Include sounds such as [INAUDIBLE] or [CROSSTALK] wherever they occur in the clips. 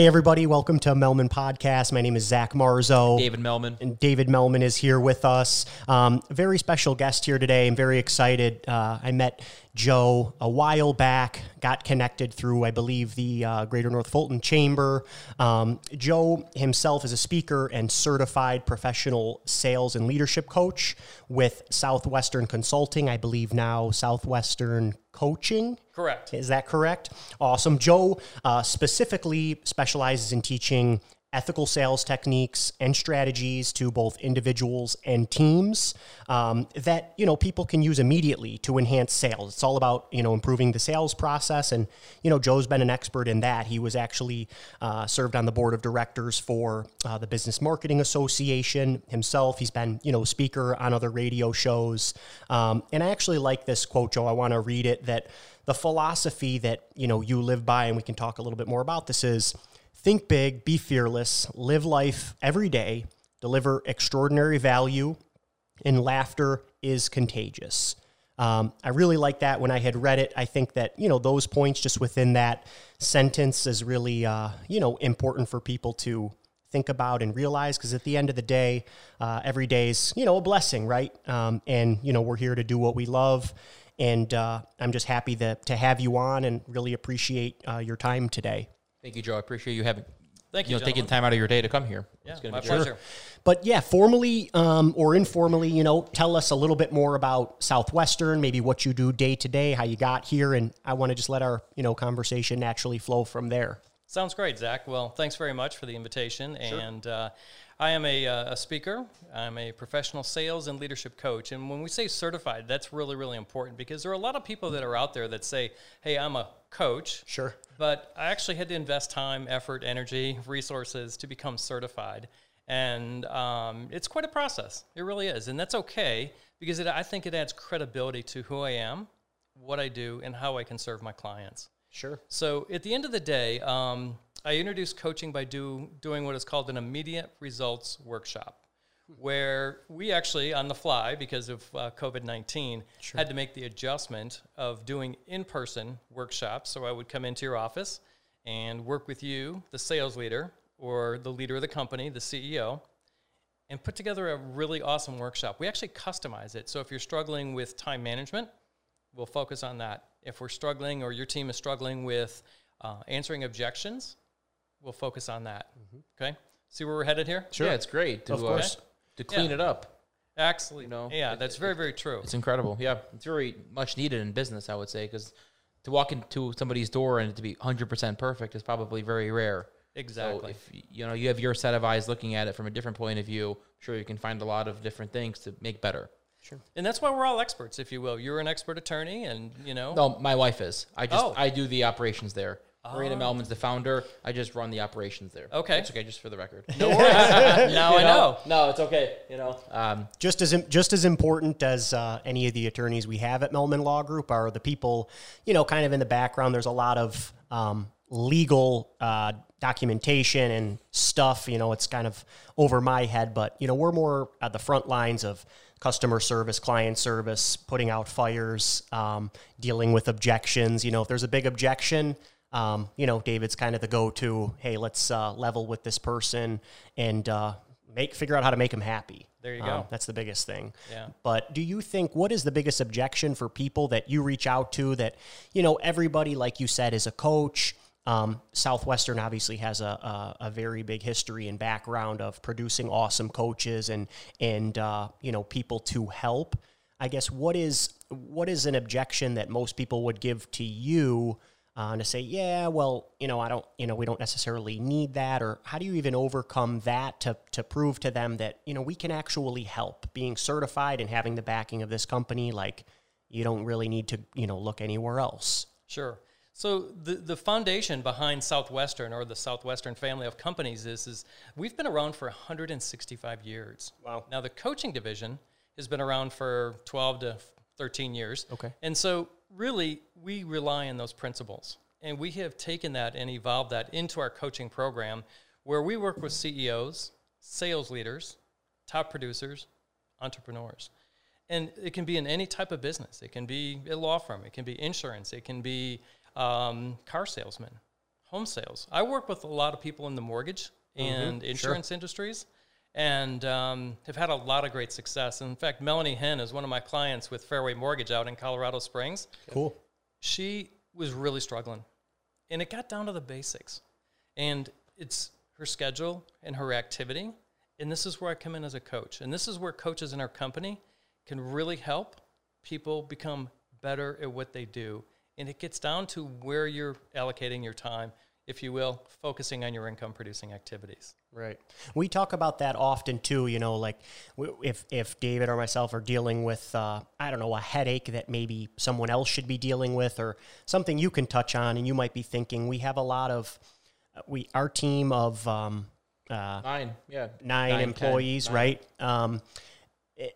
Hey, everybody, welcome to Melman Podcast. My name is Zach Marzo. David Melman. And David Melman is here with us. Um, very special guest here today. I'm very excited. Uh, I met Joe a while back, got connected through, I believe, the uh, Greater North Fulton Chamber. Um, Joe himself is a speaker and certified professional sales and leadership coach with Southwestern Consulting, I believe now Southwestern Coaching. Correct. Is that correct? Awesome. Joe uh, specifically specializes in teaching ethical sales techniques and strategies to both individuals and teams um, that you know people can use immediately to enhance sales. It's all about you know improving the sales process. And you know joe's been an expert in that. He was actually uh, served on the board of directors for uh, the business marketing association himself. He's been you know speaker on other radio shows. Um, and i actually like this quote joe. I want to read it that the philosophy that you know you live by and we can talk a little bit more about this is Think big, be fearless, live life every day, deliver extraordinary value, and laughter is contagious. Um, I really like that when I had read it. I think that, you know, those points just within that sentence is really, uh, you know, important for people to think about and realize because at the end of the day, uh, every day is, you know, a blessing, right? Um, and, you know, we're here to do what we love. And uh, I'm just happy that, to have you on and really appreciate uh, your time today. Thank you, Joe. I appreciate you having Thank you, you know, taking time out of your day to come here. Yeah, it's gonna my be pleasure. But yeah, formally um, or informally, you know, tell us a little bit more about Southwestern, maybe what you do day to day, how you got here, and I want to just let our you know conversation naturally flow from there. Sounds great, Zach. Well, thanks very much for the invitation. And uh, I am a, uh, a speaker. I'm a professional sales and leadership coach. And when we say certified, that's really, really important because there are a lot of people that are out there that say, hey, I'm a coach. Sure. But I actually had to invest time, effort, energy, resources to become certified. And um, it's quite a process. It really is. And that's okay because it, I think it adds credibility to who I am, what I do, and how I can serve my clients. Sure. So at the end of the day, um, I introduced coaching by do, doing what is called an immediate results workshop, where we actually, on the fly, because of uh, COVID 19, had to make the adjustment of doing in person workshops. So I would come into your office and work with you, the sales leader, or the leader of the company, the CEO, and put together a really awesome workshop. We actually customize it. So if you're struggling with time management, we'll focus on that. If we're struggling or your team is struggling with uh, answering objections, we'll focus on that. Okay? See where we're headed here? Sure. Yeah, it's great to, Of uh, course. to clean Yeah. it up. Actually, You know, yeah, it- that's very, very true. It's incredible. Yeah, it's very much needed in business, I would say, because to walk into somebody's door and to be 100% perfect is probably very rare. Exactly. So if you know you have your set of eyes looking at it from a different point of view, I'm sure you can find a lot of different things to make better. Sure. And that's why we're all experts, if you will. You're an expert attorney, and, you know, No, my wife is. I just Oh. I do the operations there. Marina Melman's the founder. I just run the operations there. Okay. It's okay, just for the record. no worries. [LAUGHS] now I know. No, it's okay. You know, um, just as just as important as uh, any of the attorneys we have at Melman Law Group are the people, you know, kind of in the background. There's a lot of um, legal uh, documentation and stuff. You know, it's kind of over my head, but you know, we're more at the front lines of customer service, client service, putting out fires, um, dealing with objections. You know, if there's a big objection. Um, you know, David's kind of the go-to. Hey, let's uh, level with this person and uh, make figure out how to make them happy. There you Um, go. that's the biggest thing. Yeah. But do you think what is the biggest objection for people that you reach out to that, you know, everybody, like you said, is a coach? Um, Southwestern obviously has a, a, a very big history and background of producing awesome coaches and, and, uh, you know, people to help. I guess what is, what is an objection that most people would give to you uh, to say, yeah, well, you know, I don't, you know, we don't necessarily need that, or how do you even overcome that to to prove to them that you know we can actually help? Being certified and having the backing of this company, like you don't really need to, you know, look anywhere else. Sure. So the, the foundation behind Southwestern or the Southwestern family of companies is, is we've been around for 165 years. Wow. Now the coaching division has been around for 12 to 13 years. Okay. And so really we rely on those principles. And we have taken that and evolved that into our coaching program where we work with CEOs, sales leaders, top producers, entrepreneurs. And it can be in any type of business. It can be a law firm. It can be insurance. It can be um, car salesmen, home sales. I work with a lot of people in the mortgage and insurance industries and um, have had a lot of great success. In fact, Melanie Henn is one of my clients with Fairway Mortgage out in Colorado Springs. Cool. She was really struggling, and it got down to the basics. And it's her schedule and her activity. And this is where I come in as a coach. And this is where coaches in our company can really help people become better at what they do. And it gets down to where you're allocating your time, if you will, focusing on your income producing activities. Right. We talk about that often too. You know, like if if David or myself are dealing with, uh, I don't know, a headache that maybe someone else should be dealing with, or something you can touch on, and you might be thinking, we have a lot of, uh, we our team of um, uh, Nine, yeah, nine, ten, employees, nine. right? Um,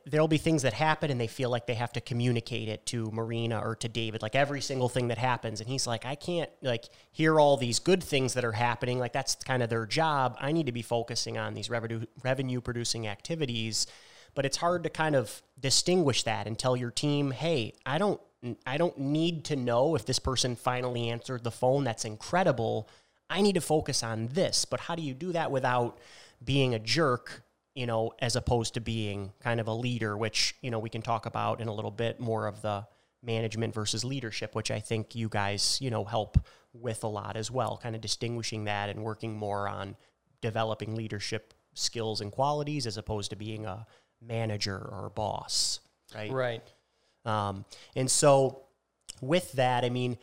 there'll be things that happen and they feel like they have to communicate it to Marina or to David, like every single thing that happens. And he's like, I can't like hear all these good things that are happening. Like that's kind of their job. I need to be focusing on these revenue revenue producing activities. But it's hard to kind of distinguish that and tell your team, hey, I don't I don't need to know if this person finally answered the phone. That's incredible. I need to focus on this. But how do you do that without being a jerk you know, as opposed to being kind of a leader, which, you know, we can talk about in a little bit more of the management versus leadership, which I think you guys, you know, help with a lot as well, kind of distinguishing that and working more on developing leadership skills and qualities as opposed to being a manager or a boss, right? Right. Um, and so, with that, I mean,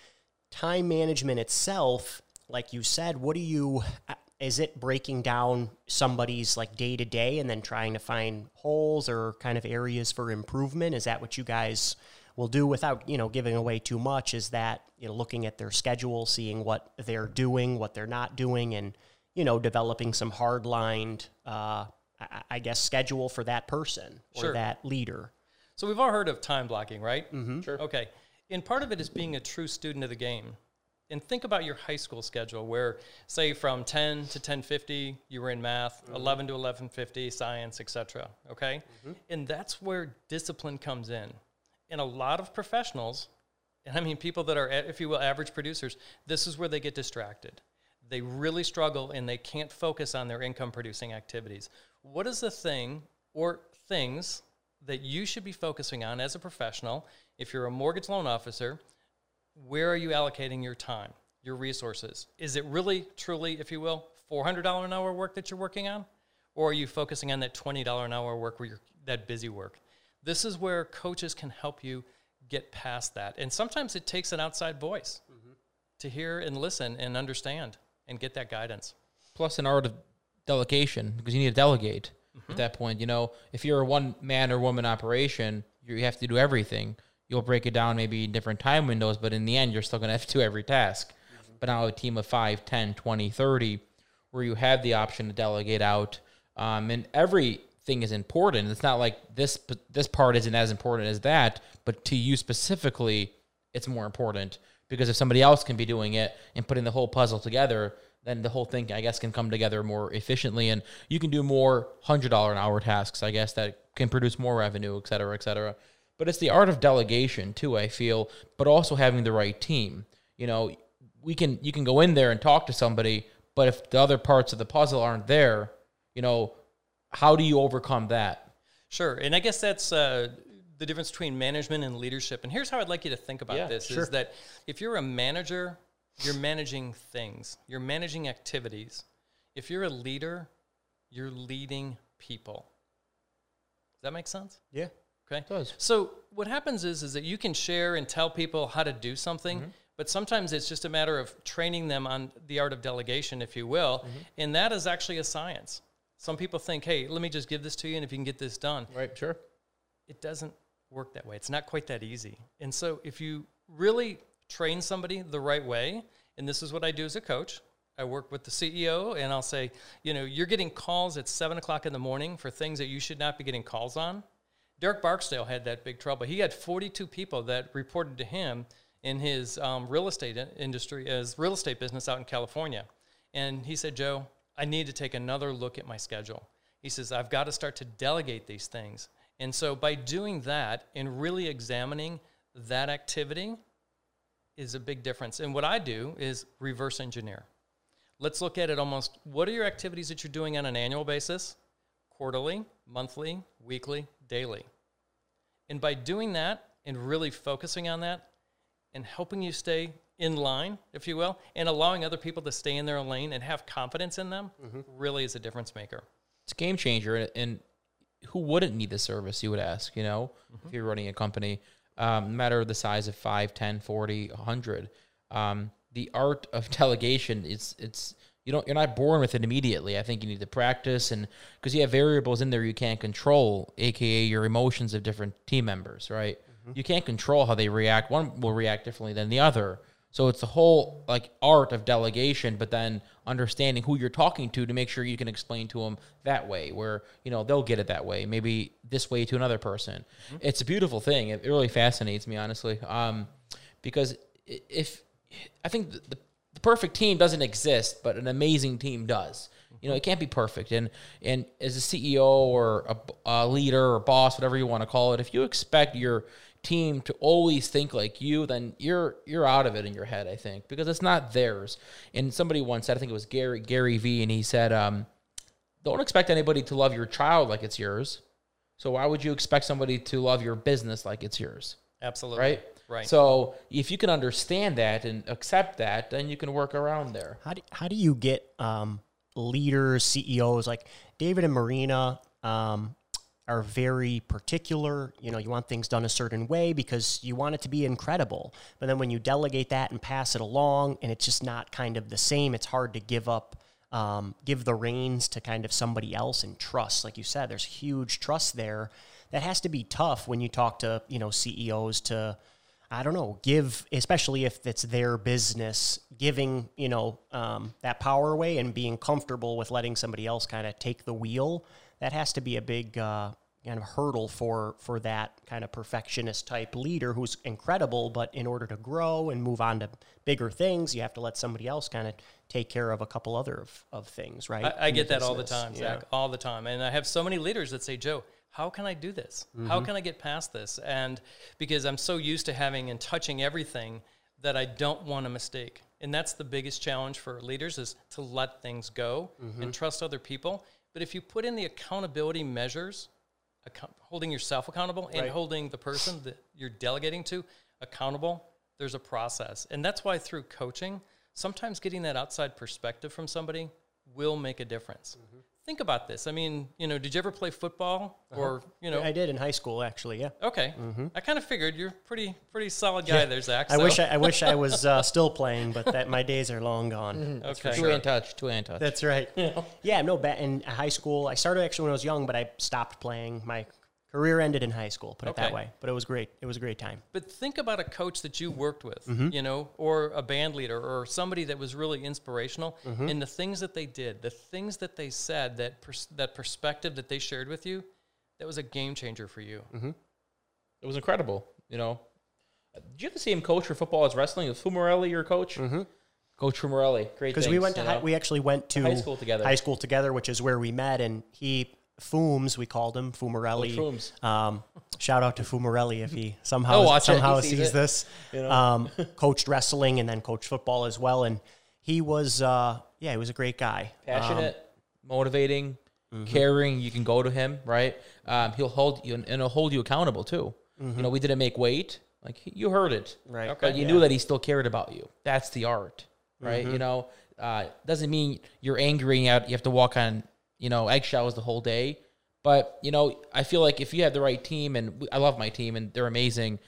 time management itself, like you said, what do you, is it breaking down somebody's like day to day and then trying to find holes or kind of areas for improvement? Is that what you guys will do without, you know, giving away too much? Is that, you know, looking at their schedule, seeing what they're doing, what they're not doing, and, you know, developing some hard lined, uh, I- I guess, schedule for that person or Sure. that leader? So we've all heard of time blocking, right? Mm-hmm. Sure. Okay. And part of it is being a true student of the game. And think about your high school schedule where say from 10 to 10:50 you were in math, mm-hmm. 11 to 11:50 science, etc. Okay? Mm-hmm. And that's where discipline comes in. And a lot of professionals, and I mean people that are if you will average producers, this is where they get distracted. They really struggle and they can't focus on their income producing activities. What is the thing or things that you should be focusing on as a professional if you're a mortgage loan officer where are you allocating your time your resources is it really truly if you will $400 an hour work that you're working on or are you focusing on that $20 an hour work where you're that busy work this is where coaches can help you get past that and sometimes it takes an outside voice to hear and listen and understand and get that guidance plus an art of delegation because you need to delegate Mm-hmm. at that point. You know, if you're a one man or woman operation, you have to do everything. You'll break it down maybe in different time windows, but in the end, you're still going to have to do every task. Mm-hmm. But now a team of 5, 10, 20, 30, where you have the option to delegate out, um, and everything is important. It's not like this this part isn't as important as that, but to you specifically, it's more important because if somebody else can be doing it and putting the whole puzzle together, then the whole thing, I guess, can come together more efficiently, and you can do more hundred dollar an hour tasks, I guess, that can produce more revenue, et cetera, et cetera. But it's the art of delegation too, I feel, but also having the right team. You know, we can you can go in there and talk to somebody, but if the other parts of the puzzle aren't there, you know, how do you overcome that? Sure, and I guess that's uh, the difference between management and leadership. And here's how I'd like you to think about Yeah, this: sure. is that if you're a manager, you're managing things, you're managing activities. If you're a leader, you're leading people. Does that make sense? Yeah. Okay. does. So what happens is is that you can share and tell people how to do something, mm-hmm. but sometimes it's just a matter of training them on the art of delegation, if you will, mm-hmm. and that is actually a science. Some people think, "Hey, let me just give this to you, and if you can get this done," Right, sure. it doesn't work that way. It's not quite that easy. And so if you really train somebody the right way, and this is what I do as a coach, I work with the CEO and I'll say, you know, you're getting calls at seven o'clock in the morning for things that you should not be getting calls on. Derek Barksdale had that big trouble. He had 42 people that reported to him in his um, real estate industry, his real estate business out in California. And he said, Joe, I need to take another look at my schedule. He says, I've got to start to delegate these things. And so by doing that and really examining that activity is a big difference. And what I do is reverse engineer. let's look at it almost what are your activities that you're doing on an annual basis, quarterly, monthly, weekly, daily? And by doing that and really focusing on that and helping you stay in line, if you will, and allowing other people to stay in their lane and have confidence in them really is a difference maker. it's a game changer and, and who wouldn't need this service you would ask you know if you're running a company um, no matter the size of 5 10 40 100 um, the art of [LAUGHS] delegation it's it's you don't you're not born with it immediately. I think you need to practice and because you have variables in there you can't control aka your emotions of different team members right? You can't control how they react. One will react differently than the other. So it's the whole like art of delegation, but then understanding who you're talking to to make sure you can explain to them that way, where you know they'll get it that way, maybe this way to another person. It's a beautiful thing. It, it really fascinates me honestly, um, because if I think the, the, the perfect team doesn't exist, but an amazing team does. You know, it can't be perfect. And and as a CEO or a, a leader or boss, whatever you want to call it, if you expect your team to always think like you, then you're you're out of it in your head. I think because it's not theirs. And somebody once said, I think it was Gary Gary V, and he said, um, "Don't expect anybody to love your child like it's yours. So why would you expect somebody to love your business like it's yours?" Absolutely. right? Right. So if you can understand that and accept that, then you can work around there. How do, how do you get um, leaders, CEOs like David and Marina um, are very particular. You know, you want things done a certain way because you want it to be incredible. But then when you delegate that and pass it along, and it's just not kind of the same, it's hard to give up. Um, give the reins to kind of somebody else and trust. Like you said, there's huge trust there. That has to be tough when you talk to you know CEOs to I don't know, give, especially if it's their business, giving, you know, um, that power away and being comfortable with letting somebody else kind of take the wheel. That has to be a big uh, kind of hurdle for for that kind of perfectionist type leader who's incredible, but in order to grow and move on to bigger things, you have to let somebody else kind of take care of a couple other of, of things, right? I, I get that all the time, Yeah. Zach, all the time. And I have so many leaders that say, Joe, how can I do this? How Mm-hmm. can I get past this? And because I'm so used to having and touching everything that I don't want a mistake. And that's the biggest challenge for leaders is to let things go Mm-hmm. and trust other people. But if you put in the accountability measures, account- holding yourself accountable and Right. holding the person that you're delegating to accountable, there's a process. And that's why through coaching, sometimes getting that outside perspective from somebody will make a difference. Mm-hmm. Think about this. I mean, you know, did you ever play football or, you know, I did in high school, actually. Yeah. okay. I kind of figured you're pretty pretty solid guy there, Zach. Mm-hmm. I wish I, I wish I was [LAUGHS] uh, still playing, but that my days are long gone. okay. Two in touch, two in touch. That's right. [LAUGHS] Yeah, no, ba- in high school, I started actually when I was young, but I stopped playing. My career ended in high school, put it that way. But it was great. It was a great time. But think about a coach that you worked with, Mm-hmm. you know, or a band leader or somebody that was really inspirational Mm-hmm. in the things that they did, the things that they said, that pers- that perspective that they shared with you, that was a game changer for you. Mm-hmm. It was incredible. You know, did you have the same coach for football as wrestling? Was Fumarelli your coach? Mm-hmm. Coach Fumarelli, great. Because we went to high, we actually went to high school together. High school together, which is where we met, and he Fooms, we called him Fumarelli. Coach Fooms. Um, shout out to Fumarelli if he somehow somehow He sees sees this. Um, [LAUGHS] coached wrestling and then coached football as well, and he was uh, yeah, he was a great guy. passionate, motivating, caring. You can go to him, right? Um, he'll hold you and, he'll hold you accountable too. You know, we didn't make weight. Like you heard it, Right. Okay. But you knew that he still cared about you. That's the art, right? Mm-hmm. You know, uh, doesn't mean you're angry and you have to walk on, you know, eggshells the whole day. But you know, I feel like if you have the right team, and I love my team, and they're amazing.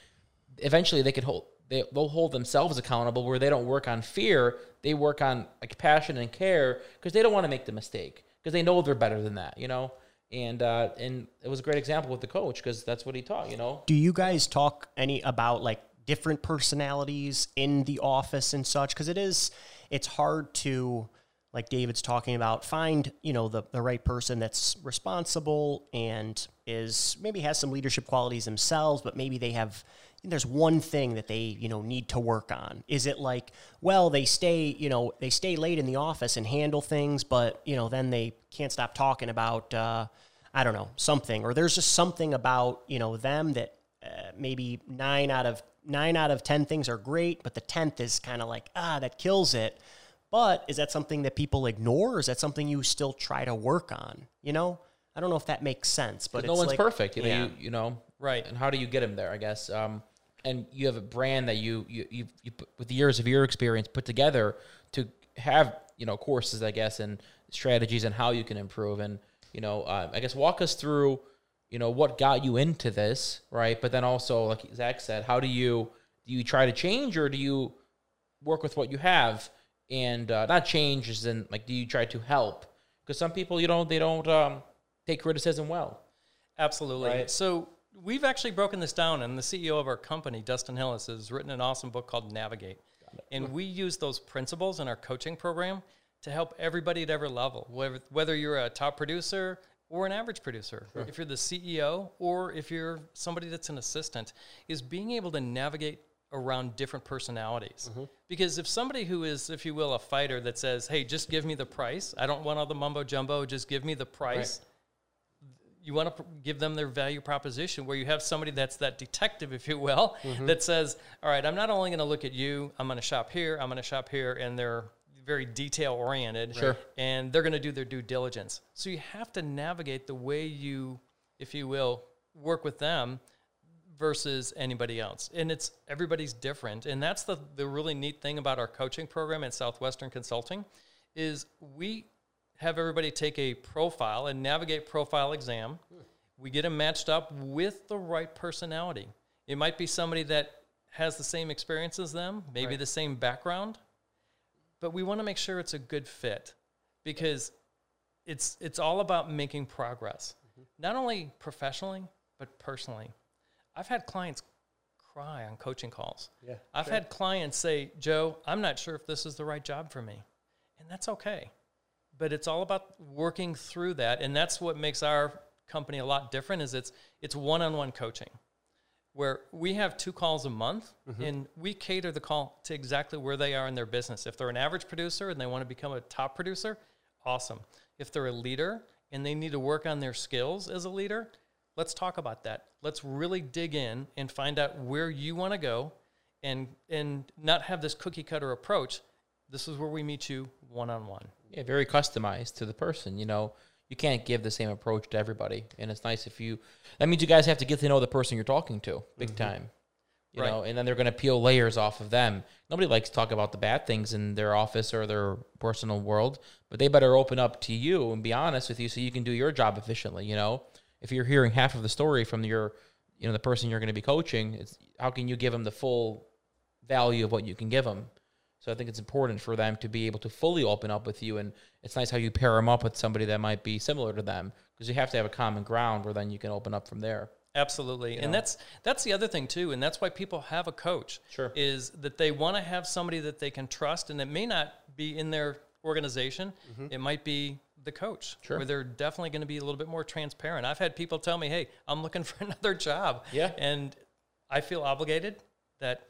Eventually, they could hold. They, they'll hold themselves accountable where they don't work on fear. They work on like passion and care because they don't want to make the mistake because they know they're better than that. You know. And uh, and it was a great example with the coach because that's what he taught. You know, Do you guys talk any about like different personalities in the office and such? Because it is, it's hard to, like David's talking about, find you know the the right person that's responsible and is maybe has some leadership qualities themselves, but maybe they have. There's one thing that they you know need to work on. Is it like, well, they stay you know they stay late in the office and handle things, but you know then they can't stop talking about. Uh, I don't know, something, or there's just something about, you know, them that uh, maybe nine out of nine out of 10 things are great, but the 10th is kind of like, ah, that kills it. But is that something that people ignore or is that something you still try to work on? You know? I don't know if that makes sense, but no one's like- perfect. You know, yeah. you, you know, Right. And how do you get them there? I guess. Um, and you have a brand that you you you, you put, with the years of your experience put together to have you know courses, I guess, and strategies and how you can improve. And you know, uh, I guess walk us through you know what got you into this, right? But then also, like Zach said, how do you do you try to change or do you work with what you have and uh, not change as in like do you try to help because some people you know they don't um, take criticism well Absolutely. Right. So we've actually broken this down, and the CEO of our company, Dustin Hillis, has written an awesome book called Navigate. And we use those principles in our coaching program to help everybody at every level, whether, whether you're a top producer or an average producer, if you're the CEO or if you're somebody that's an assistant, is being able to navigate around different personalities. Mm-hmm. Because if somebody who is, if you will, a fighter that says, hey, just give me the price, I don't want all the mumbo jumbo, just give me the price. You want to pr- give them their value proposition where you have somebody that's that detective if you will mm-hmm. that says all right i'm not only going to look at you i'm going to shop here i'm going to shop here and they're very detail oriented Sure. and they're going to do their due diligence. So you have to navigate the way you if you will work with them versus anybody else. And it's everybody's different. And that's the, the really neat thing about our coaching program at southwestern consulting is we have everybody take a profile and navigate profile exam. We get them matched up with the right personality. It might be somebody that has the same experience as them maybe the same background but we want to make sure it's a good fit because it's it's all about making progress. Mm-hmm. Not only professionally but personally i've had clients cry on coaching calls. Yeah, i've had clients say joe i'm not sure if this is the right job for me. And that's okay. But it's all about working through that and that's what makes our company a lot different is it's it's one-on-one coaching where we have two calls a month mm-hmm. and we cater the call to exactly where they are in their business. If they're an average producer and they want to become a top producer, awesome. If they're a leader and they need to work on their skills as a leader, let's talk about that. Let's really dig in and find out where you want to go and and not have this cookie cutter approach. This is where we meet you one on one. Yeah, very customized to the person. You know, you can't give the same approach to everybody, and it's nice if you. That means you guys have to get to know the person you're talking to, big mm-hmm. time. You Right. know, and then they're going to peel layers off of them. Nobody likes to talk about the bad things in their office or their personal world, but they better open up to you and be honest with you, so you can do your job efficiently. You know, if you're hearing half of the story from your, you know, the person you're going to be coaching, it's how can you give them the full value of what you can give them? So I think it's important for them to be able to fully open up with you, and it's nice how you pair them up with somebody that might be similar to them because you have to have a common ground where then you can open up from there. Absolutely. And that's that's the other thing too, and that's why people have a coach. Sure. Is that they want to have somebody that they can trust and it may not be in their organization. Mm-hmm. It might be the coach. Sure. Where they're definitely going to be a little bit more transparent. I've had people tell me, "Hey, I'm looking [LAUGHS] for another job." Yeah. And I feel obligated that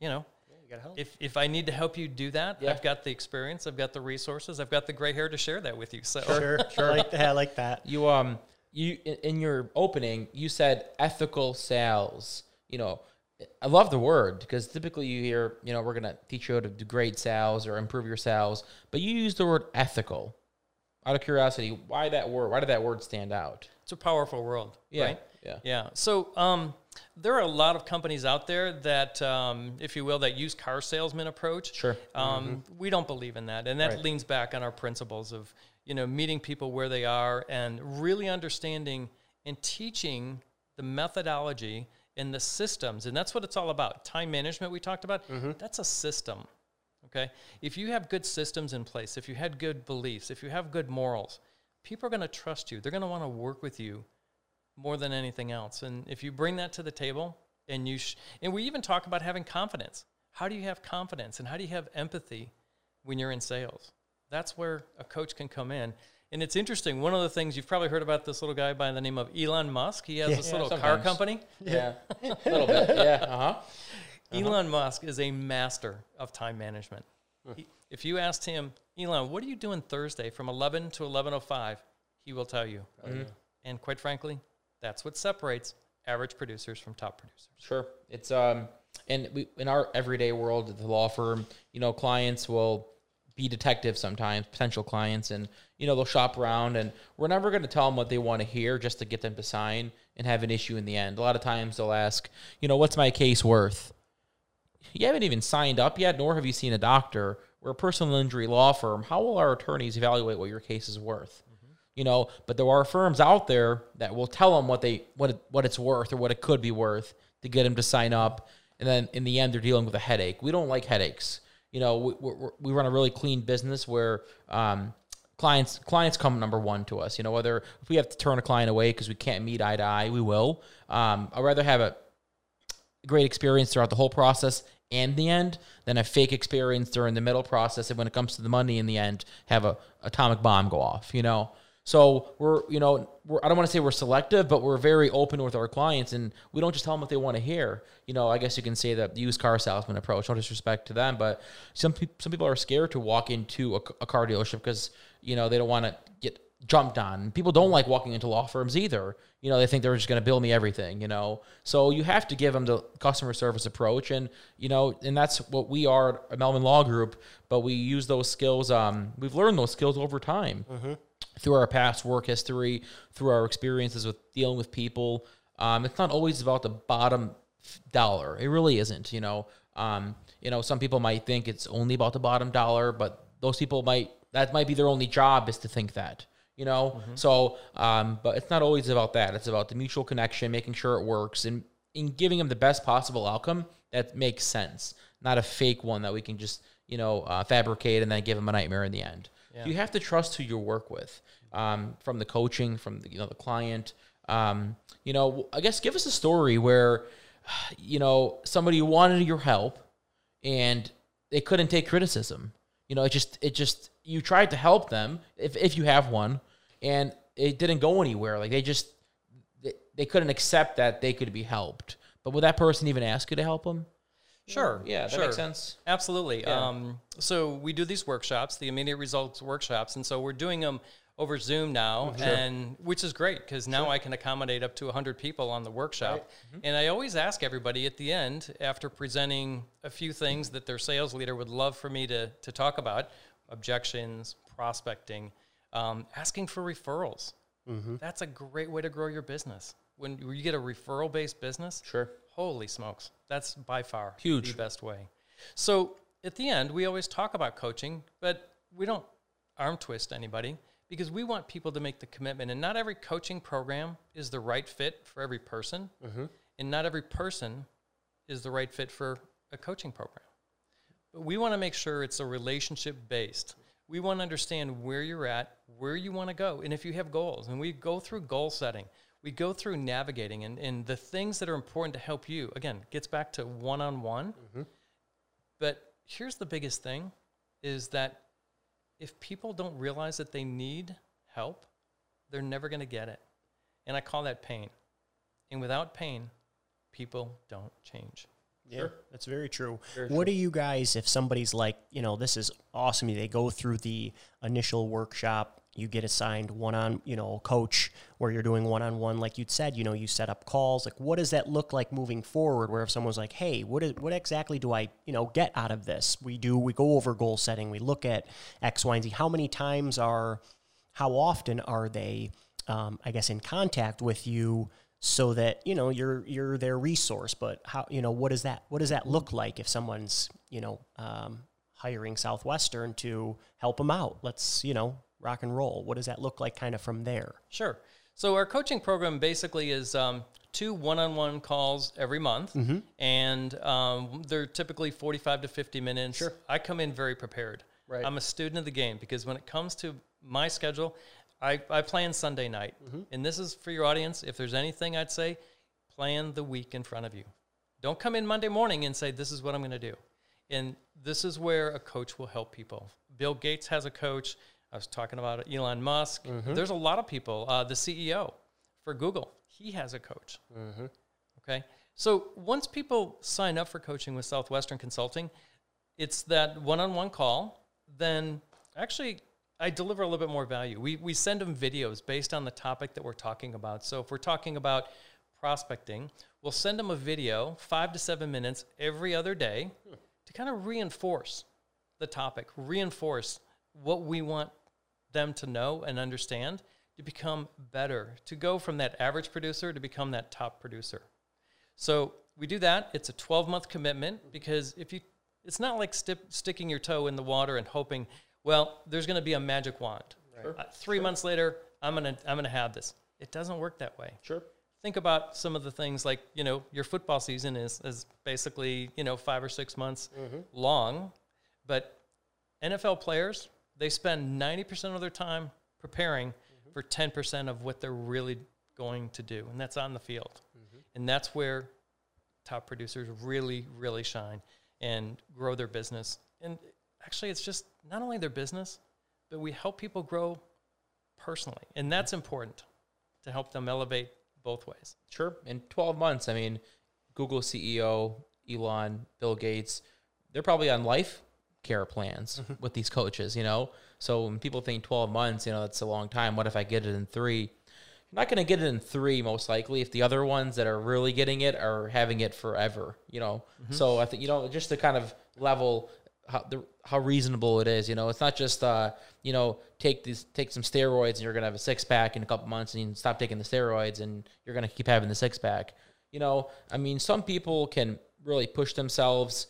you know, You help. if if I need to help you do that, Yeah. I've got the experience, I've got the resources, I've got the gray hair to share that with you. So Sure, sure. I like that. I like that. You um you in, in your opening you said ethical sales. You know, I love the word because typically you hear you know we're gonna teach you how to do great sales or improve your sales, but you use the word ethical. Out of curiosity, why that word? Why did that word stand out? it's a powerful world, Yeah, right? yeah. Yeah. So um, there are a lot of companies out there that, um, if you will, that use car salesman approach. Sure. Um, We don't believe in that, and that Right. leans back on our principles of you know meeting people where they are and really understanding and teaching the methodology and the systems, and that's what it's all about. Time management we talked about. That's a system. Okay. If you have good systems in place, if you had good beliefs, if you have good morals, people are going to trust you. They're going to want to work with you more than anything else. And if you bring that to the table and you, sh- and we even talk about having confidence. How do you have confidence and how do you have empathy when you're in sales? That's where a coach can come in. And it's interesting. One of the things you've probably heard about this little guy by the name of Elon Musk. He has Yeah. this Yeah, little car company. Yeah, [LAUGHS] a little bit. Yeah, uh huh. Elon Musk is a master of time management. He- if you asked him, Elon, what are you doing Thursday from 11 to 11:05? He will tell you. And quite frankly, that's what separates average producers from top producers. Sure. It's um and we in our everyday world at the law firm, you know, clients will be detectives sometimes, potential clients, and you know they'll shop around, and we're never going to tell them what they want to hear just to get them to sign and have an issue in the end. A lot of times they'll ask, you know, what's my case worth? You haven't even signed up yet, nor have you seen a doctor. We're a personal injury law firm. How will our attorneys evaluate what your case is worth? You know, but there are firms out there that will tell them what they what it, what it's worth or what it could be worth to get them to sign up, and then in the end they're dealing with a headache. We don't like headaches. You know, we, we, we run a really clean business where um, clients clients come number one to us. You know, whether if we have to turn a client away because we can't meet eye to eye, we will. Um, I'd rather have a great experience throughout the whole process and the end than a fake experience during the middle process. And when it comes to the money in the end, have a atomic bomb go off. You know. So we're, you know, we're, I don't want to say we're selective, but we're very open with our clients, and we don't just tell them what they want to hear. You know, I guess you can say that the used car salesman approach. No disrespect to them, but some pe- some people are scared to walk into a, a car dealership because you know they don't want to jumped on. People don't like walking into law firms either. You know, they think they're just going to bill me everything, you know. So you have to give them the customer service approach and, you know, and that's what we are at Melman Law Group, but we use those skills um we've learned those skills over time. Through our past work history, through our experiences with dealing with people, um, it's not always about the bottom dollar. It really isn't. You know, um, you know, some people might think it's only about the bottom dollar, but those people might that might be their only job is to think that. You know, so um, but it's not always about that. It's about the mutual connection, making sure it works, and in giving them the best possible outcome that makes sense, not a fake one that we can just you know uh, fabricate and then give them a nightmare in the end. You have to trust who you work with, um, from the coaching, from the, you know the client. Um, you know, I guess give us a story where, you know, somebody wanted your help, and they couldn't take criticism. You know, it just it just you tried to help them if if you have one, and it didn't go anywhere. Like they just they, they couldn't accept that they could be helped. But would that person even ask you to help them? Sure. Yeah, that sure. makes sense. Absolutely. Um, so we do these workshops, the immediate results workshops, and so we're doing them over Zoom now, mm-hmm. and which is great because now I can accommodate up to 100 people on the workshop. Mm-hmm. And I always ask everybody at the end, after presenting a few things mm-hmm. that their sales leader would love for me to, to talk about objections, prospecting, um, asking for referrals. That's a great way to grow your business. When you get a referral based business, Sure. Holy smokes. That's by far Huge. the best way. So at the end, we always talk about coaching, but we don't arm twist anybody because we want people to make the commitment. And not every coaching program is the right fit for every person, and not every person is the right fit for a coaching program. But we want to make sure it's a relationship based. We want to understand where you're at, where you want to go, and if you have goals. And we go through goal setting. We go through navigating and, and the things that are important to help you. Again, gets back to one on one. But here's the biggest thing is that if people don't realize that they need help, they're never going to get it. And I call that pain. And without pain, people don't change. Yeah, that's very true. what do you guys, if somebody's like, you know, this is awesome, they go through the initial workshop, you get assigned one on, you know, coach where you're doing one on one, like you'd said, you know, you set up calls. Like, what does that look like moving forward? Where if someone's like, hey, what is, what exactly do I, you know, get out of this? We do, we go over goal setting, we look at X, Y, and Z. How many times are, how often are they, um, I guess, in contact with you? so that you know you're you're their resource but how you know what does that what does that look like if someone's you know um, hiring southwestern to help them out let's you know rock and roll what does that look like kind of from there Sure. So our coaching program basically is um, two one-on-one calls every month, and um, they're typically forty-five to fifty minutes. Sure. I come in very prepared. Right. I'm a student of the game because when it comes to my schedule, I, I plan Sunday night, and this is for your audience. If there's anything I'd say, plan the week in front of you. Don't come in Monday morning and say this is what I'm going to do. And this is where a coach will help people. Bill Gates has a coach. I was talking about Elon Musk. Mm-hmm. There's a lot of people. Uh, the CEO for Google, he has a coach. Mm-hmm. Okay. So once people sign up for coaching with Southwestern Consulting, it's that one on one call. Then actually, I deliver a little bit more value. We, we send them videos based on the topic that we're talking about. So if we're talking about prospecting, we'll send them a video, five to seven minutes every other day, hmm. to kind of reinforce the topic, reinforce what we want them to know and understand to become better, to go from that average producer to become that top producer. So we do that. It's a 12 month commitment because if you, it's not like sti- sticking your toe in the water and hoping, well, there's going to be a magic wand. Sure. Uh, three Sure. months later, I'm gonna I'm gonna have this. It doesn't work that way. Sure. Think about some of the things like you know your football season is is basically you know five or six months long, but NFL players they spend ninety percent of their time preparing mm-hmm. for ten percent of what they're really going to do, and that's on the field, mm-hmm. and that's where top producers really really shine and grow their business. And actually, it's just not only their business, but we help people grow personally, and mm-hmm. that's important to help them elevate both ways. Sure. In 12 months, I mean, Google CEO, Elon, Bill Gates, they're probably on life care plans with these coaches, you know? So when people think 12 months, you know, that's a long time. What if I get it in three? You're not going to get it in three, most likely, if the other ones that are really getting it are having it forever, you know? So I think, you know, just to kind of level how, the, how reasonable it is, you know, it's not just, uh, you know, take these, take some steroids and you're going to have a six pack in a couple months and you stop taking the steroids and you're going to keep having the six pack. You know, I mean, some people can really push themselves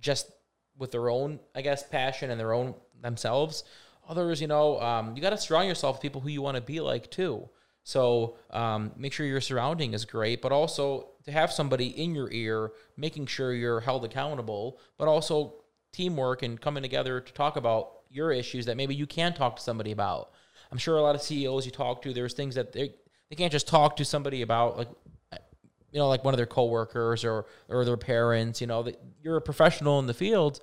just with their own, I guess, passion and their own themselves. Others, you know, um, you got to surround yourself with people who you want to be like too. So um, make sure your surrounding is great, but also to have somebody in your ear, making sure you're held accountable, but also teamwork and coming together to talk about your issues that maybe you can talk to somebody about. I'm sure a lot of CEOs you talk to, there's things that they they can't just talk to somebody about like you know, like one of their coworkers or or their parents. You know, that you're a professional in the field,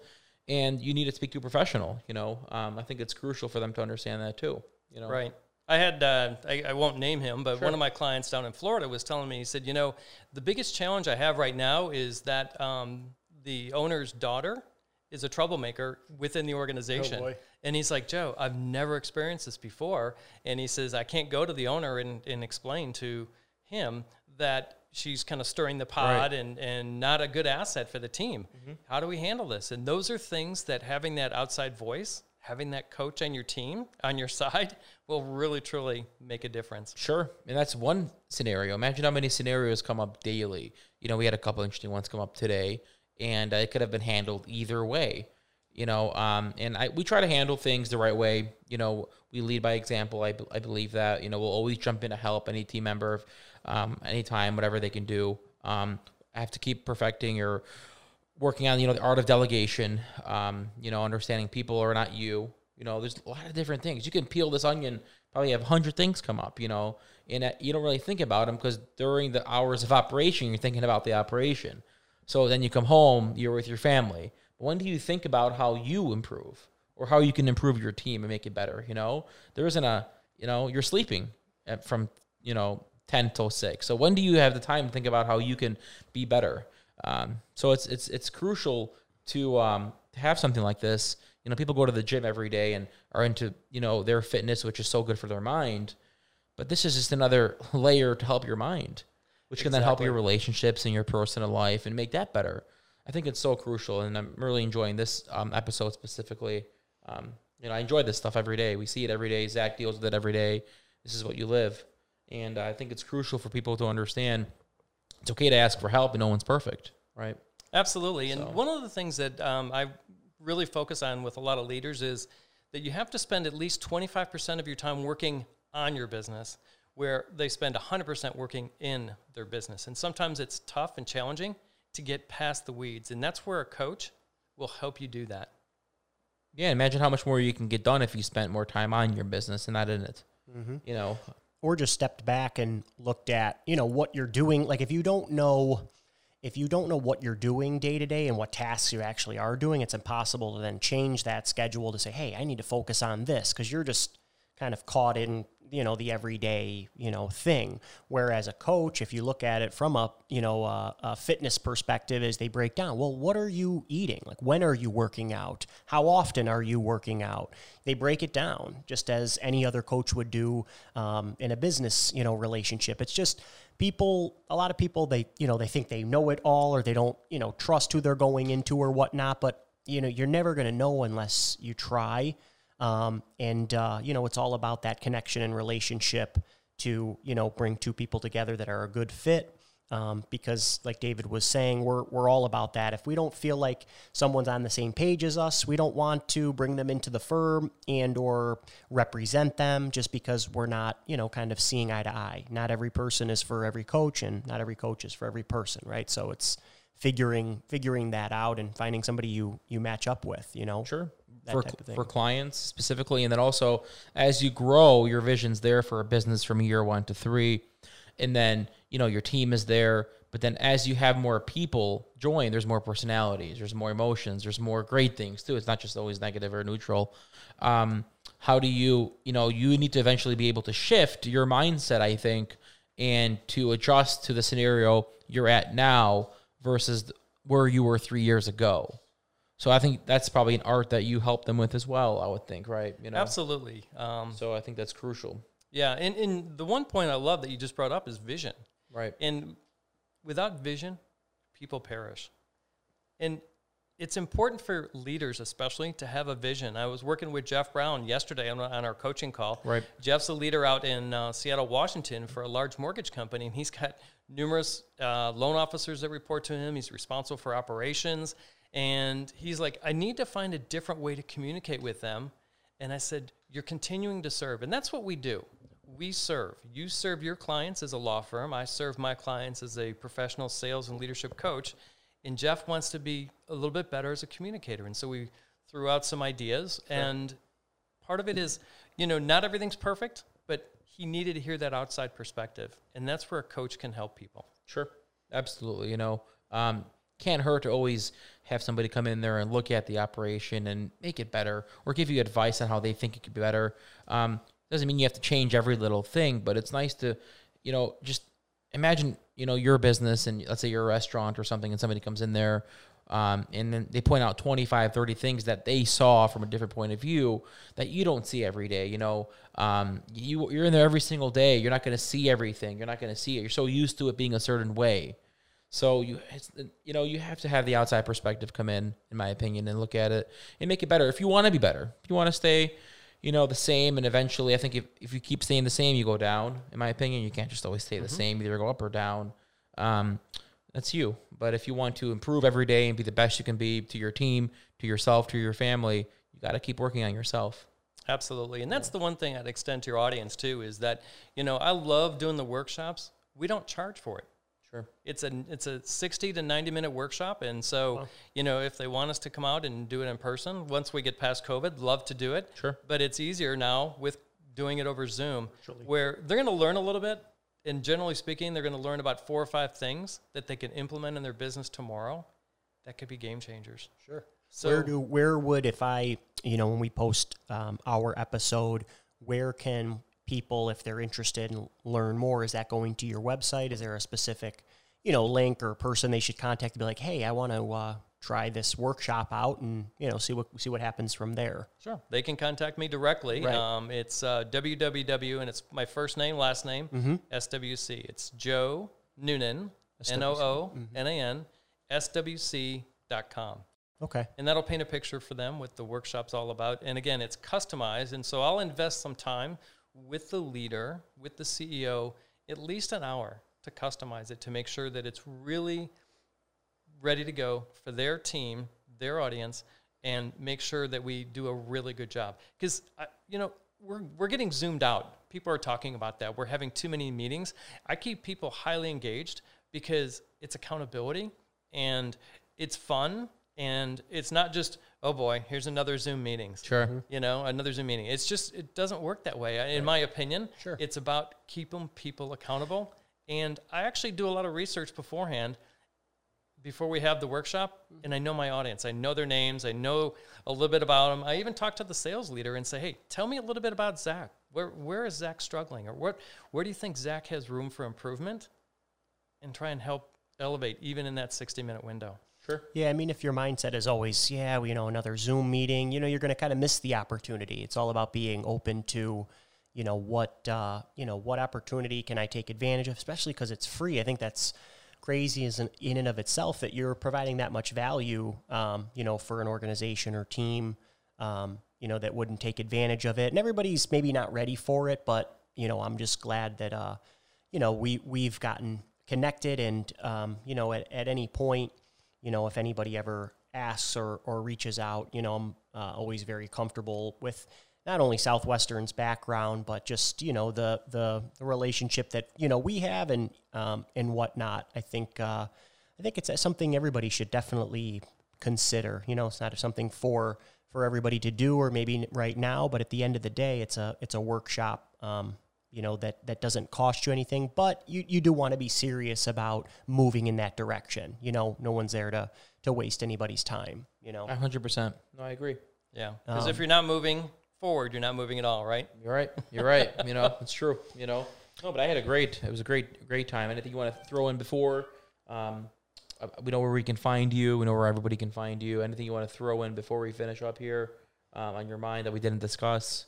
and you need to speak to a professional. You know, um, I think it's crucial for them to understand that too. You know, Right. I had, uh, I, I won't name him, but Sure. one of my clients down in Florida was telling me, he said, you know, the biggest challenge I have right now is that um, the owner's daughter is a troublemaker within the organization. boy. and he's like, Joe, I've never experienced this before. And he says, I can't go to the owner and, and explain to him that she's kind of stirring the pot and, and not a good asset for the team. How do we handle this? And those are things that having that outside voice, having that coach on your team, on your [LAUGHS] side, will really, truly make a difference. Sure, and that's one scenario. Imagine how many scenarios come up daily. You know, we had a couple interesting ones come up today, and uh, it could have been handled either way. You know, um, and I we try to handle things the right way. You know, we lead by example. I, I believe that. You know, we'll always jump in to help any team member, um, anytime, whatever they can do. Um, I have to keep perfecting or working on you know the art of delegation um, you know understanding people are not you you know there's a lot of different things you can peel this onion probably have 100 things come up you know and uh, you don't really think about them because during the hours of operation you're thinking about the operation so then you come home you're with your family when do you think about how you improve or how you can improve your team and make it better you know there isn't a you know you're sleeping at, from you know 10 till 6 so when do you have the time to think about how you can be better um, so it's it's it's crucial to um, to have something like this. You know, people go to the gym every day and are into you know their fitness, which is so good for their mind. But this is just another [LAUGHS] layer to help your mind, which can then help your relationships and your personal life and make that better. I think it's so crucial, and I'm really enjoying this um, episode specifically. Um, you know, I enjoy this stuff every day. We see it every day. Zach deals with it every day. This is what you live, and I think it's crucial for people to understand it's okay to ask for help, and no one's perfect, right? Absolutely. And one of the things that um, I really focus on with a lot of leaders is that you have to spend at least 25% of your time working on your business, where they spend 100% working in their business. And sometimes it's tough and challenging to get past the weeds. And that's where a coach will help you do that. Yeah, imagine how much more you can get done if you spent more time on your business and not in it. Mm-hmm. You know, or just stepped back and looked at you know what you're doing like if you don't know if you don't know what you're doing day to day and what tasks you actually are doing it's impossible to then change that schedule to say hey i need to focus on this because you're just kind of caught in you know the everyday you know thing. Whereas a coach if you look at it from a you know a, a fitness perspective is they break down well what are you eating? Like when are you working out? How often are you working out? They break it down just as any other coach would do um, in a business you know relationship. It's just people a lot of people they you know they think they know it all or they don't you know trust who they're going into or whatnot but you know, you're never going to know unless you try. Um, and, uh, you know, it's all about that connection and relationship to, you know, bring two people together that are a good fit. Um, because, like David was saying, we're, we're all about that. If we don't feel like someone's on the same page as us, we don't want to bring them into the firm and or represent them just because we're not, you know, kind of seeing eye to eye. Not every person is for every coach, and not every coach is for every person, right? So it's figuring figuring that out and finding somebody you you match up with, you know. Sure. For, type of thing. for clients specifically, and then also as you grow, your vision's there for a business from year one to three, and then you know your team is there. But then as you have more people join, there's more personalities, there's more emotions, there's more great things too. It's not just always negative or neutral. Um, how do you, you know, you need to eventually be able to shift your mindset, I think, and to adjust to the scenario you're at now versus where you were three years ago. So I think that's probably an art that you help them with as well. I would think, right? You know, Absolutely. Um, So I think that's crucial, yeah, and, and the one point I love that you just brought up is vision. right? And without vision, people perish. And it's important for leaders, especially, to have a vision. I was working with Jeff Brown yesterday on, on our coaching call. Right. Jeff's a leader out in uh, Seattle, Washington for a large mortgage company, and he's got numerous uh, loan officers that report to him. He's responsible for operations. And he's like, I need to find a different way to communicate with them. And I said, You're continuing to serve. And that's what we do. We serve. You serve your clients as a law firm. I serve my clients as a professional sales and leadership coach. And Jeff wants to be a little bit better as a communicator. And so we threw out some ideas. And part of it is, you know, not everything's perfect, but he needed to hear that outside perspective. And that's where a coach can help people. Sure, absolutely. You know, um, can't hurt to always have somebody come in there and look at the operation and make it better, or give you advice on how they think it could be better. Um, doesn't mean you have to change every little thing, but it's nice to, you know, just imagine, you know, your business and let's say you're a restaurant or something, and somebody comes in there. Um, and then they point out 25, 30 things that they saw from a different point of view that you don't see every day. You know, um, you, you're in there every single day. You're not going to see everything. You're not going to see it. You're so used to it being a certain way. So you it's, you know you have to have the outside perspective come in, in my opinion, and look at it and make it better. If you want to be better, if you want to stay, you know, the same, and eventually, I think if, if you keep staying the same, you go down. In my opinion, you can't just always stay the same. Either go up or down. Um, that's you. But if you want to improve every day and be the best you can be to your team, to yourself, to your family, you got to keep working on yourself. Absolutely. And that's the one thing I'd extend to your audience too is that, you know, I love doing the workshops. We don't charge for it. Sure. It's a it's a 60 to 90 minute workshop and so, you know, if they want us to come out and do it in person, once we get past COVID, love to do it. Sure. But it's easier now with doing it over Zoom where they're going to learn a little bit and generally speaking, they're going to learn about four or five things that they can implement in their business tomorrow. That could be game changers. Sure. So where do where would if I you know when we post um, our episode, where can people if they're interested and learn more? Is that going to your website? Is there a specific you know link or person they should contact to be like, hey, I want to uh, try this workshop out and you know see what see what happens from there. Sure. They can contact me directly. Right. Um, it's uh, www, and it's my first name, last name, Mm-hmm. SWC. It's Joe Noonan, N O O N A N, SWC.com. Okay. And that'll paint a picture for them what the workshop's all about. And again, it's customized. And so I'll invest some time with the leader, with the CEO, at least an hour to customize it to make sure that it's really ready to go for their team, their audience, and make sure that we do a really good job. Because, you know, we're, we're getting zoomed out. People are talking about that. We're having too many meetings. I keep people highly engaged because it's accountability and it's fun and it's not just oh boy here's another zoom meeting. Sure. Mm-hmm. you know another zoom meeting. It's just it doesn't work that way. In my opinion Sure. it's about keeping people accountable. And i actually do a lot of research beforehand before we have the workshop mm-hmm. and i know my audience. I know their names. I know a little bit about them i even talk to the sales leader and say hey tell me a little bit about zach. Where, where is zach struggling? Or what, where do you think zach has room for improvement? And try and help elevate even in that 60 minute window Sure. Yeah, I mean, if your mindset is always, yeah, well, you know, another Zoom meeting, you know, you're going to kind of miss the opportunity. It's all about being open to, you know, what, uh, you know, what opportunity can I take advantage of, especially because it's free. I think that's crazy is in, and of itself that you're providing that much value, um, you know, for an organization or team, um, you know, that wouldn't take advantage of it. And everybody's maybe not ready for it, but you know, I'm just glad that, uh, you know, we we've gotten connected, and um, you know, at, at any point, you know, if anybody ever asks or or reaches out, you know, I'm uh, always very comfortable with not only Southwestern's background, but just you know the the, the relationship that you know we have and um, and whatnot. I think uh, I think it's something everybody should definitely consider. You know, it's not something for for everybody to do or maybe right now, but at the end of the day, it's a it's a workshop. Um, you know that that doesn't cost you anything, but you, you do want to be serious about moving in that direction. You know, no one's there to to waste anybody's time. You know, hundred percent. No, I agree. Yeah, because Um, if you're not moving forward, you're not moving at all, right? You're right. You're right. you know, it's true. You know, no, but I had a great. It was a great, great time. Anything you want to throw in before? Um, uh, we know where we can find you. We know where everybody can find you. Anything you want to throw in before we finish up here um, on your mind that we didn't discuss?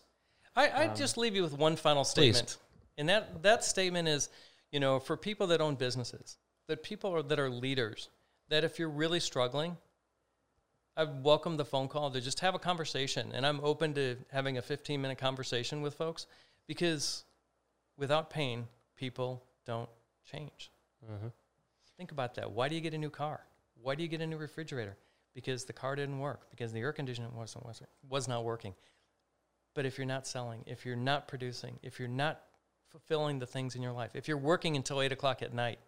I, I'd um, just leave you with one final please. statement, and that that statement is, you know, for people that own businesses, that people are, that are leaders, that if you're really struggling, I welcome the phone call to just have a conversation, and I'm open to having a 15 minute conversation with folks because without pain, people don't change. Mm-hmm. Think about that. Why do you get a new car? Why do you get a new refrigerator? Because the car didn't work. Because the air conditioning wasn't, wasn't was not working. But if you're not selling, if you're not producing, if you're not fulfilling the things in your life, if you're working until eight o'clock at night,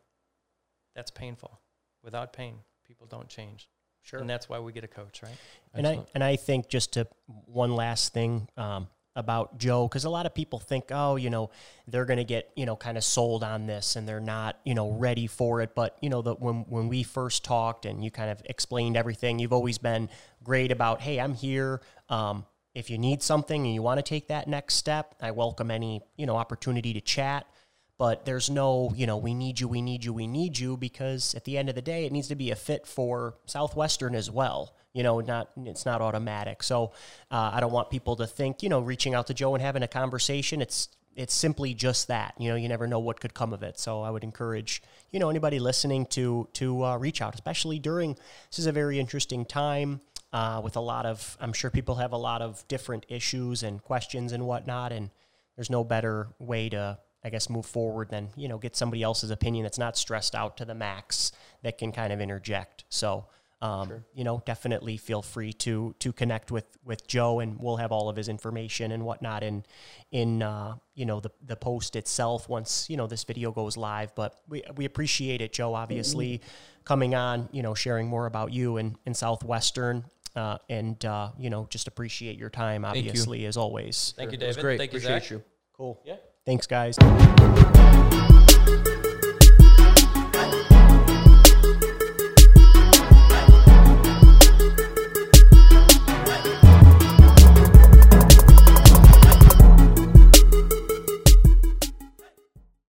that's painful. Without pain, people don't change. Sure. And that's why we get a coach, right? And I and I think just to one last thing um, about Joe, because a lot of people think, oh, you know, they're going to get you know kind of sold on this, and they're not you know ready for it. But you know, that when when we first talked and you kind of explained everything, you've always been great about, hey, I'm here. Um, if you need something and you want to take that next step, I welcome any you know opportunity to chat but there's no, you know, we need you, we need you, we need you because at the end of the day, it needs to be a fit for Southwestern as well. You know, not it's not automatic. So uh, I don't want people to think, you know, reaching out to Joe and having a conversation. It's it's simply just that. You know, you never know what could come of it. So I would encourage, you know, anybody listening to to uh, reach out, especially during this is a very interesting time. Uh, with a lot of, I'm sure people have a lot of different issues and questions and whatnot, and there's no better way to I guess move forward than you know get somebody else's opinion that's not stressed out to the max that can kind of interject. So um, you know definitely feel free to to connect with with Joe and we'll have all of his information and whatnot in in uh, you know the the post itself once you know this video goes live. But we we appreciate it, Joe. Obviously coming on, you know, sharing more about you and in Southwestern. Uh, and uh, you know, just appreciate your time, you. obviously, as always. Thank you, It was David. great. Thank you, Appreciate Zach. you. Cool. Yeah. Thanks, guys.